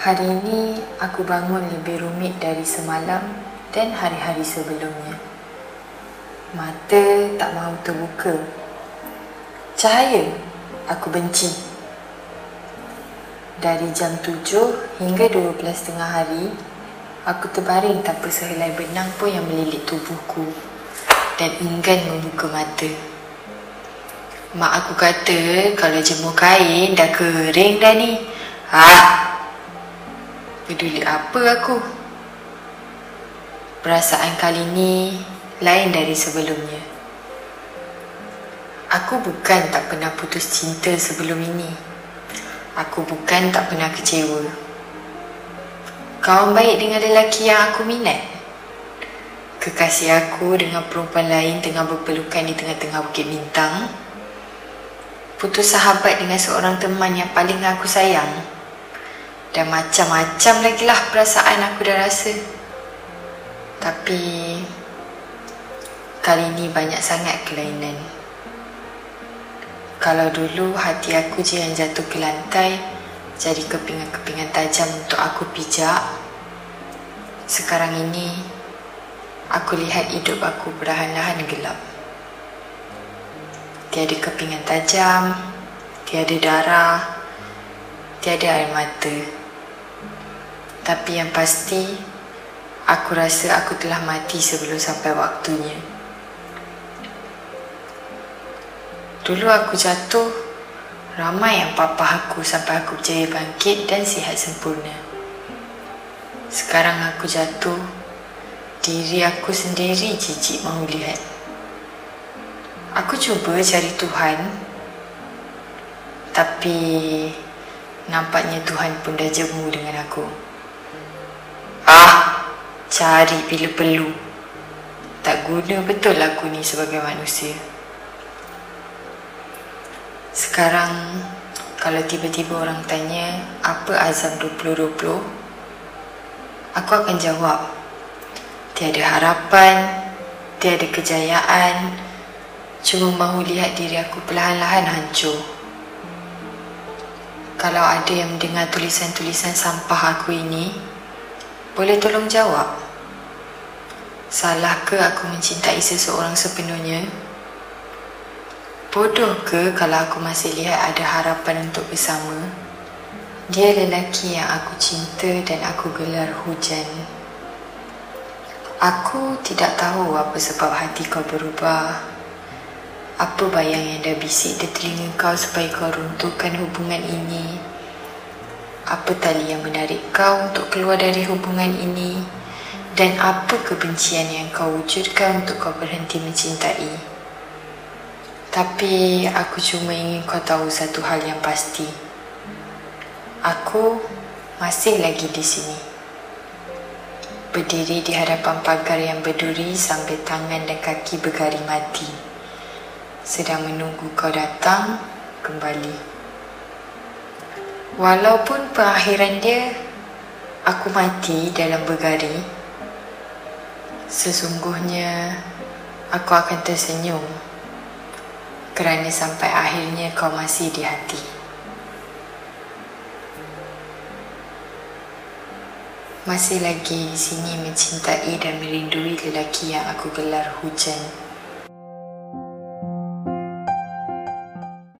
Hari ini aku bangun lebih rumit dari semalam dan hari-hari sebelumnya. Mata tak mahu terbuka. Cahaya aku benci. Dari jam 7 hingga 12 tengah hari, aku terbaring tanpa sehelai benang pun yang melilit tubuhku dan enggan membuka mata. Mak aku kata kalau jemur kain dah kering dah ni. Ah, Peduli apa aku? Perasaan kali ni lain dari sebelumnya. Aku bukan tak pernah putus cinta sebelum ini. Aku bukan tak pernah kecewa. Kawan baik dengan lelaki yang aku minat. Kekasih aku dengan perempuan lain tengah berpelukan di tengah-tengah bukit bintang. Putus sahabat dengan seorang teman yang paling aku sayang. Dan macam-macam lagi lah perasaan aku dah rasa. Tapi kali ni banyak sangat kelainan. Kalau dulu hati aku je yang jatuh ke lantai, jadi kepingan-kepingan tajam untuk aku pijak. Sekarang ini, aku lihat hidup aku perlahan-lahan gelap. Tiada kepingan tajam, tiada darah, tiada air mata. Tapi yang pasti, aku rasa aku telah mati sebelum sampai waktunya. Dulu aku jatuh, ramai yang papa aku sampai aku berjaya bangkit dan sihat sempurna. Sekarang aku jatuh, diri aku sendiri jijik mahu lihat. Aku cuba cari Tuhan, tapi nampaknya Tuhan pun dah jemu dengan aku. Ah, cari bila perlu. Tak guna betul aku ni sebagai manusia. Sekarang, kalau tiba-tiba orang tanya apa azam 2020, aku akan jawab. Tiada harapan, tiada kejayaan, cuma mahu lihat diri aku perlahan-lahan hancur. Kalau ada yang mendengar tulisan-tulisan sampah aku ini, boleh tolong jawab? Salah ke aku mencintai seseorang sepenuhnya? Bodoh ke kalau aku masih lihat ada harapan untuk bersama? Dia lelaki yang aku cinta dan aku gelar hujan. Aku tidak tahu apa sebab hati kau berubah. Apa bayang yang dah bisik di telinga kau supaya kau runtuhkan hubungan ini? Apa tali yang menarik kau untuk keluar dari hubungan ini dan apa kebencian yang kau wujudkan untuk kau berhenti mencintai. Tapi aku cuma ingin kau tahu satu hal yang pasti. Aku masih lagi di sini. Berdiri di hadapan pagar yang berduri sampai tangan dan kaki bergari mati. Sedang menunggu kau datang kembali. Walaupun perakhiran dia aku mati dalam bergari, sesungguhnya aku akan tersenyum kerana sampai akhirnya kau masih di hati. Masih lagi sini mencintai dan merindui lelaki yang aku gelar hujan.